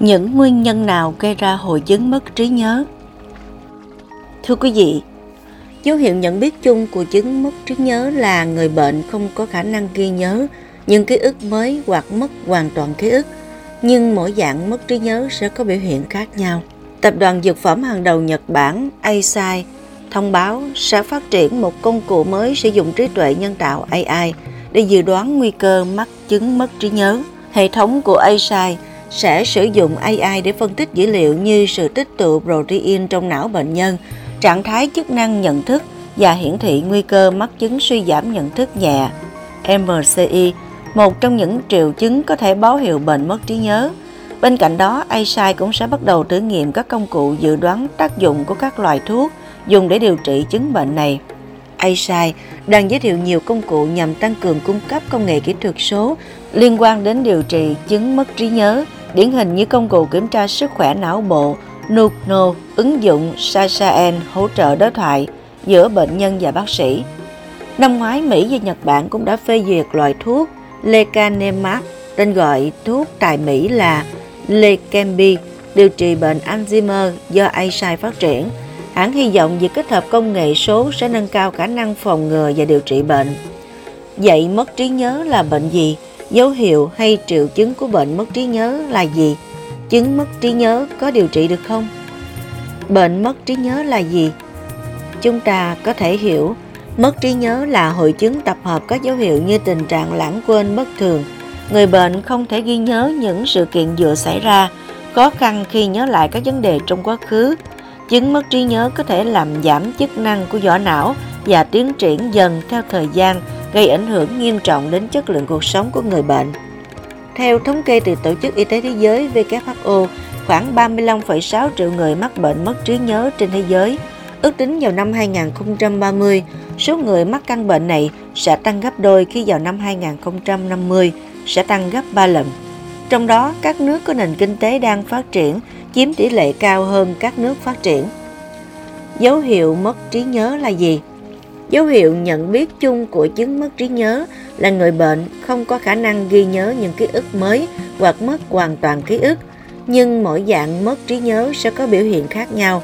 Những nguyên nhân nào gây ra hội chứng mất trí nhớ? Thưa quý vị, dấu hiệu nhận biết chung của chứng mất trí nhớ là người bệnh không có khả năng ghi nhớ những ký ức mới hoặc mất hoàn toàn ký ức, nhưng mỗi dạng mất trí nhớ sẽ có biểu hiện khác nhau. Tập đoàn dược phẩm hàng đầu Nhật Bản Eisai thông báo sẽ phát triển một công cụ mới sử dụng trí tuệ nhân tạo AI để dự đoán nguy cơ mắc chứng mất trí nhớ. Hệ thống của Eisai sẽ sử dụng AI để phân tích dữ liệu như sự tích tụ protein trong não bệnh nhân, trạng thái chức năng nhận thức và hiển thị nguy cơ mắc chứng suy giảm nhận thức nhẹ MCI, một trong những triệu chứng có thể báo hiệu bệnh mất trí nhớ. Bên cạnh đó, ASI cũng sẽ bắt đầu thử nghiệm các công cụ dự đoán tác dụng của các loại thuốc dùng để điều trị chứng bệnh này. ASI đang giới thiệu nhiều công cụ nhằm tăng cường cung cấp công nghệ kỹ thuật số liên quan đến điều trị chứng mất trí nhớ, điển hình như công cụ kiểm tra sức khỏe não bộ Nucno, ứng dụng Sasaen hỗ trợ đối thoại giữa bệnh nhân và bác sĩ. Năm ngoái, Mỹ và Nhật Bản cũng đã phê duyệt loại thuốc lecanemab, tên gọi thuốc tại Mỹ là Leqembi, điều trị bệnh Alzheimer do Eisai phát triển. Hãng hy vọng việc kết hợp công nghệ số sẽ nâng cao khả năng phòng ngừa và điều trị bệnh. Vậy mất trí nhớ là bệnh gì? Dấu hiệu hay triệu chứng của bệnh mất trí nhớ là gì? Chứng mất trí nhớ có điều trị được không? Bệnh mất trí nhớ là gì? Chúng ta có thể hiểu mất trí nhớ là hội chứng tập hợp các dấu hiệu như tình trạng lãng quên bất thường. Người bệnh không thể ghi nhớ những sự kiện vừa xảy ra, khó khăn khi nhớ lại các vấn đề trong quá khứ. Chứng mất trí nhớ có thể làm giảm chức năng của vỏ não và tiến triển dần theo thời gian, gây ảnh hưởng nghiêm trọng đến chất lượng cuộc sống của người bệnh. Theo thống kê từ Tổ chức Y tế Thế giới WHO, khoảng 35,6 triệu người mắc bệnh mất trí nhớ trên thế giới. Ước tính vào năm 2030, số người mắc căn bệnh này sẽ tăng gấp đôi khi vào năm 2050 sẽ tăng gấp 3 lần. Trong đó, các nước có nền kinh tế đang phát triển chiếm tỷ lệ cao hơn các nước phát triển. Dấu hiệu mất trí nhớ là gì? Dấu hiệu nhận biết chung của chứng mất trí nhớ là người bệnh không có khả năng ghi nhớ những ký ức mới hoặc mất hoàn toàn ký ức, nhưng mỗi dạng mất trí nhớ sẽ có biểu hiện khác nhau.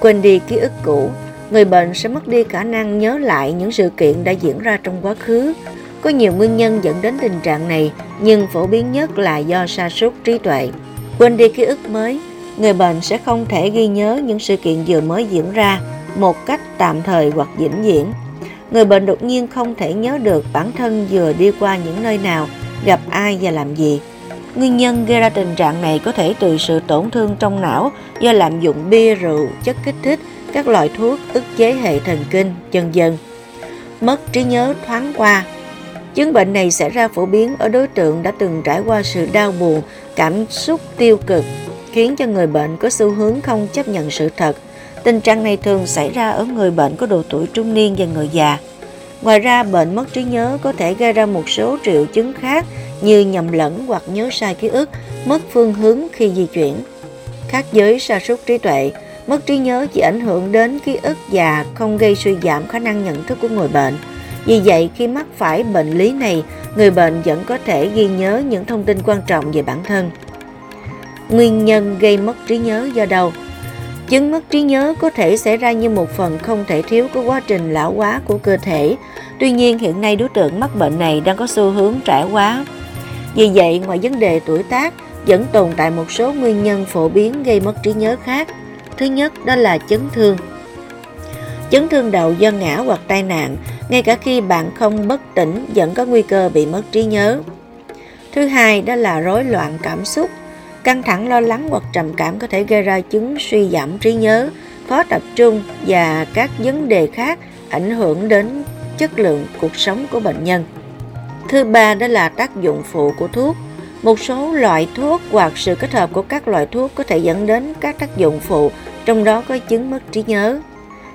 Quên đi ký ức cũ, người bệnh sẽ mất đi khả năng nhớ lại những sự kiện đã diễn ra trong quá khứ. Có nhiều nguyên nhân dẫn đến tình trạng này, nhưng phổ biến nhất là do sa sút trí tuệ. Quên đi ký ức mới, người bệnh sẽ không thể ghi nhớ những sự kiện vừa mới diễn ra một cách tạm thời hoặc vĩnh viễn. Người bệnh đột nhiên không thể nhớ được bản thân vừa đi qua những nơi nào, gặp ai và làm gì. Nguyên nhân gây ra tình trạng này có thể từ sự tổn thương trong não do lạm dụng bia rượu, chất kích thích, các loại thuốc ức chế hệ thần kinh, chân dân. Mất trí nhớ thoáng qua Chứng bệnh này xảy ra phổ biến ở đối tượng đã từng trải qua sự đau buồn, cảm xúc tiêu cực, khiến cho người bệnh có xu hướng không chấp nhận sự thật, Tình trạng này thường xảy ra ở người bệnh có độ tuổi trung niên và người già. Ngoài ra, bệnh mất trí nhớ có thể gây ra một số triệu chứng khác như nhầm lẫn hoặc nhớ sai ký ức, mất phương hướng khi di chuyển. Khác với sa sút trí tuệ, mất trí nhớ chỉ ảnh hưởng đến ký ức và không gây suy giảm khả năng nhận thức của người bệnh. Vì vậy, khi mắc phải bệnh lý này, người bệnh vẫn có thể ghi nhớ những thông tin quan trọng về bản thân. Nguyên nhân gây mất trí nhớ do đâu? Chứng mất trí nhớ có thể xảy ra như một phần không thể thiếu của quá trình lão hóa của cơ thể. Tuy nhiên hiện nay đối tượng mắc bệnh này đang có xu hướng trẻ hóa. Vì vậy, ngoài vấn đề tuổi tác, vẫn tồn tại một số nguyên nhân phổ biến gây mất trí nhớ khác. Thứ nhất đó là chấn thương. Chấn thương đầu do ngã hoặc tai nạn, ngay cả khi bạn không bất tỉnh vẫn có nguy cơ bị mất trí nhớ. Thứ hai đó là rối loạn cảm xúc Căng thẳng lo lắng hoặc trầm cảm có thể gây ra chứng suy giảm trí nhớ, khó tập trung và các vấn đề khác ảnh hưởng đến chất lượng cuộc sống của bệnh nhân. Thứ ba đó là tác dụng phụ của thuốc. Một số loại thuốc hoặc sự kết hợp của các loại thuốc có thể dẫn đến các tác dụng phụ, trong đó có chứng mất trí nhớ.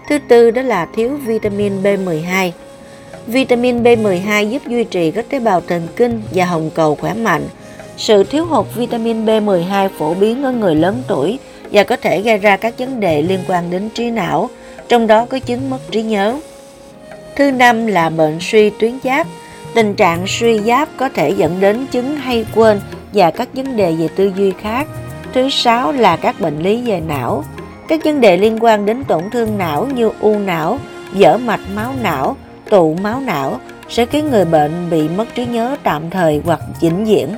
Thứ tư đó là thiếu vitamin B12. Vitamin B12 giúp duy trì các tế bào thần kinh và hồng cầu khỏe mạnh, sự thiếu hụt vitamin B12 phổ biến ở người lớn tuổi và có thể gây ra các vấn đề liên quan đến trí não, trong đó có chứng mất trí nhớ. Thứ năm là bệnh suy tuyến giáp. Tình trạng suy giáp có thể dẫn đến chứng hay quên và các vấn đề về tư duy khác. thứ sáu là các bệnh lý về não. Các vấn đề liên quan đến tổn thương não như u não, vỡ mạch máu não, tụ máu não sẽ khiến người bệnh bị mất trí nhớ tạm thời hoặc vĩnh viễn.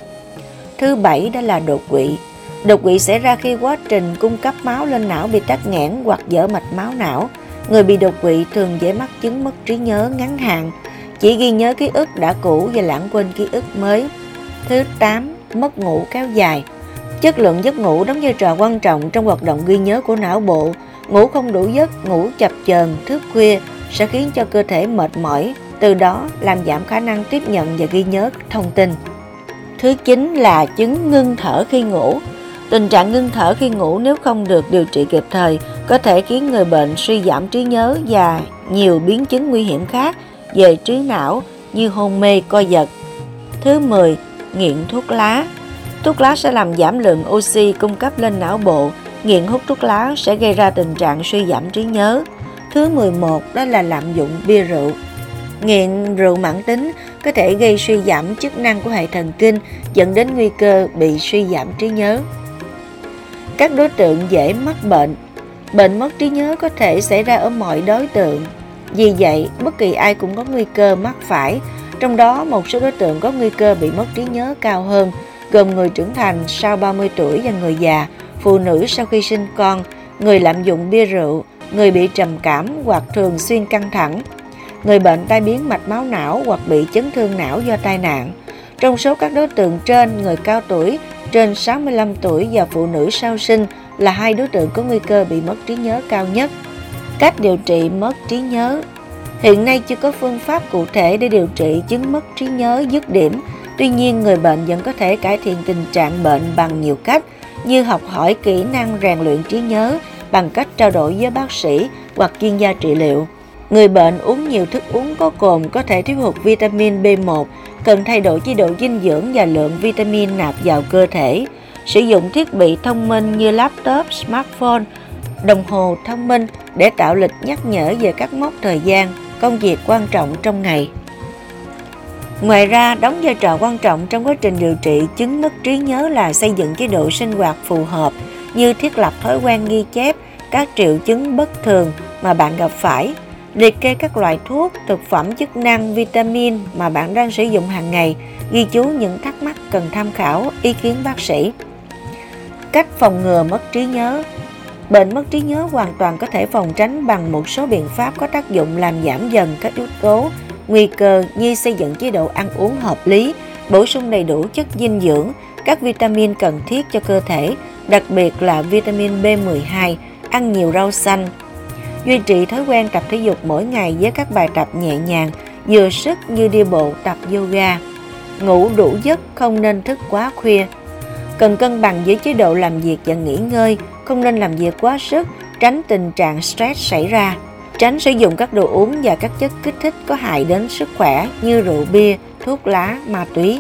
Thứ bảy đó là đột quỵ. Đột quỵ xảy ra khi quá trình cung cấp máu lên não bị tắc nghẽn hoặc vỡ mạch máu não. Người bị đột quỵ thường dễ mắc chứng mất trí nhớ ngắn hạn, chỉ ghi nhớ ký ức đã cũ và lãng quên ký ức mới. Thứ 8. Mất ngủ kéo dài Chất lượng giấc ngủ đóng vai trò quan trọng trong hoạt động ghi nhớ của não bộ. Ngủ không đủ giấc, ngủ chập chờn, thức khuya sẽ khiến cho cơ thể mệt mỏi, từ đó làm giảm khả năng tiếp nhận và ghi nhớ thông tin. Thứ chín là chứng ngưng thở khi ngủ. Tình trạng ngưng thở khi ngủ nếu không được điều trị kịp thời có thể khiến người bệnh suy giảm trí nhớ và nhiều biến chứng nguy hiểm khác về trí não như hôn mê, co giật. Thứ 10. Nghiện thuốc lá Thuốc lá sẽ làm giảm lượng oxy cung cấp lên não bộ. Nghiện hút thuốc lá sẽ gây ra tình trạng suy giảm trí nhớ. Thứ 11 đó là lạm dụng bia rượu. Nghiện rượu mãn tính có thể gây suy giảm chức năng của hệ thần kinh dẫn đến nguy cơ bị suy giảm trí nhớ. Các đối tượng dễ mắc bệnh Bệnh mất trí nhớ có thể xảy ra ở mọi đối tượng. Vì vậy, bất kỳ ai cũng có nguy cơ mắc phải, trong đó một số đối tượng có nguy cơ bị mất trí nhớ cao hơn, gồm người trưởng thành sau 30 tuổi và người già, phụ nữ sau khi sinh con, người lạm dụng bia rượu, người bị trầm cảm hoặc thường xuyên căng thẳng, người bệnh tai biến mạch máu não hoặc bị chấn thương não do tai nạn. Trong số các đối tượng trên, người cao tuổi trên 65 tuổi và phụ nữ sau sinh là hai đối tượng có nguy cơ bị mất trí nhớ cao nhất. Cách điều trị mất trí nhớ Hiện nay chưa có phương pháp cụ thể để điều trị chứng mất trí nhớ dứt điểm. Tuy nhiên, người bệnh vẫn có thể cải thiện tình trạng bệnh bằng nhiều cách như học hỏi kỹ năng rèn luyện trí nhớ bằng cách trao đổi với bác sĩ hoặc chuyên gia trị liệu. Người bệnh uống nhiều thức uống có cồn có thể thiếu hụt vitamin B1, cần thay đổi chế độ dinh dưỡng và lượng vitamin nạp vào cơ thể. Sử dụng thiết bị thông minh như laptop, smartphone, đồng hồ thông minh để tạo lịch nhắc nhở về các mốc thời gian, công việc quan trọng trong ngày. Ngoài ra, đóng vai trò quan trọng trong quá trình điều trị chứng mất trí nhớ là xây dựng chế độ sinh hoạt phù hợp như thiết lập thói quen ghi chép các triệu chứng bất thường mà bạn gặp phải, liệt kê các loại thuốc, thực phẩm chức năng, vitamin mà bạn đang sử dụng hàng ngày, ghi chú những thắc mắc cần tham khảo ý kiến bác sĩ. Cách phòng ngừa mất trí nhớ Bệnh mất trí nhớ hoàn toàn có thể phòng tránh bằng một số biện pháp có tác dụng làm giảm dần các yếu tố nguy cơ như xây dựng chế độ ăn uống hợp lý, bổ sung đầy đủ chất dinh dưỡng, các vitamin cần thiết cho cơ thể, đặc biệt là vitamin B12, ăn nhiều rau xanh. Duy trì thói quen tập thể dục mỗi ngày với các bài tập nhẹ nhàng, vừa sức như đi bộ, tập yoga. Ngủ đủ giấc, không nên thức quá khuya. Cần cân bằng giữa chế độ làm việc và nghỉ ngơi, không nên làm việc quá sức, tránh tình trạng stress xảy ra. Tránh sử dụng các đồ uống và các chất kích thích có hại đến sức khỏe như rượu bia, thuốc lá, ma túy.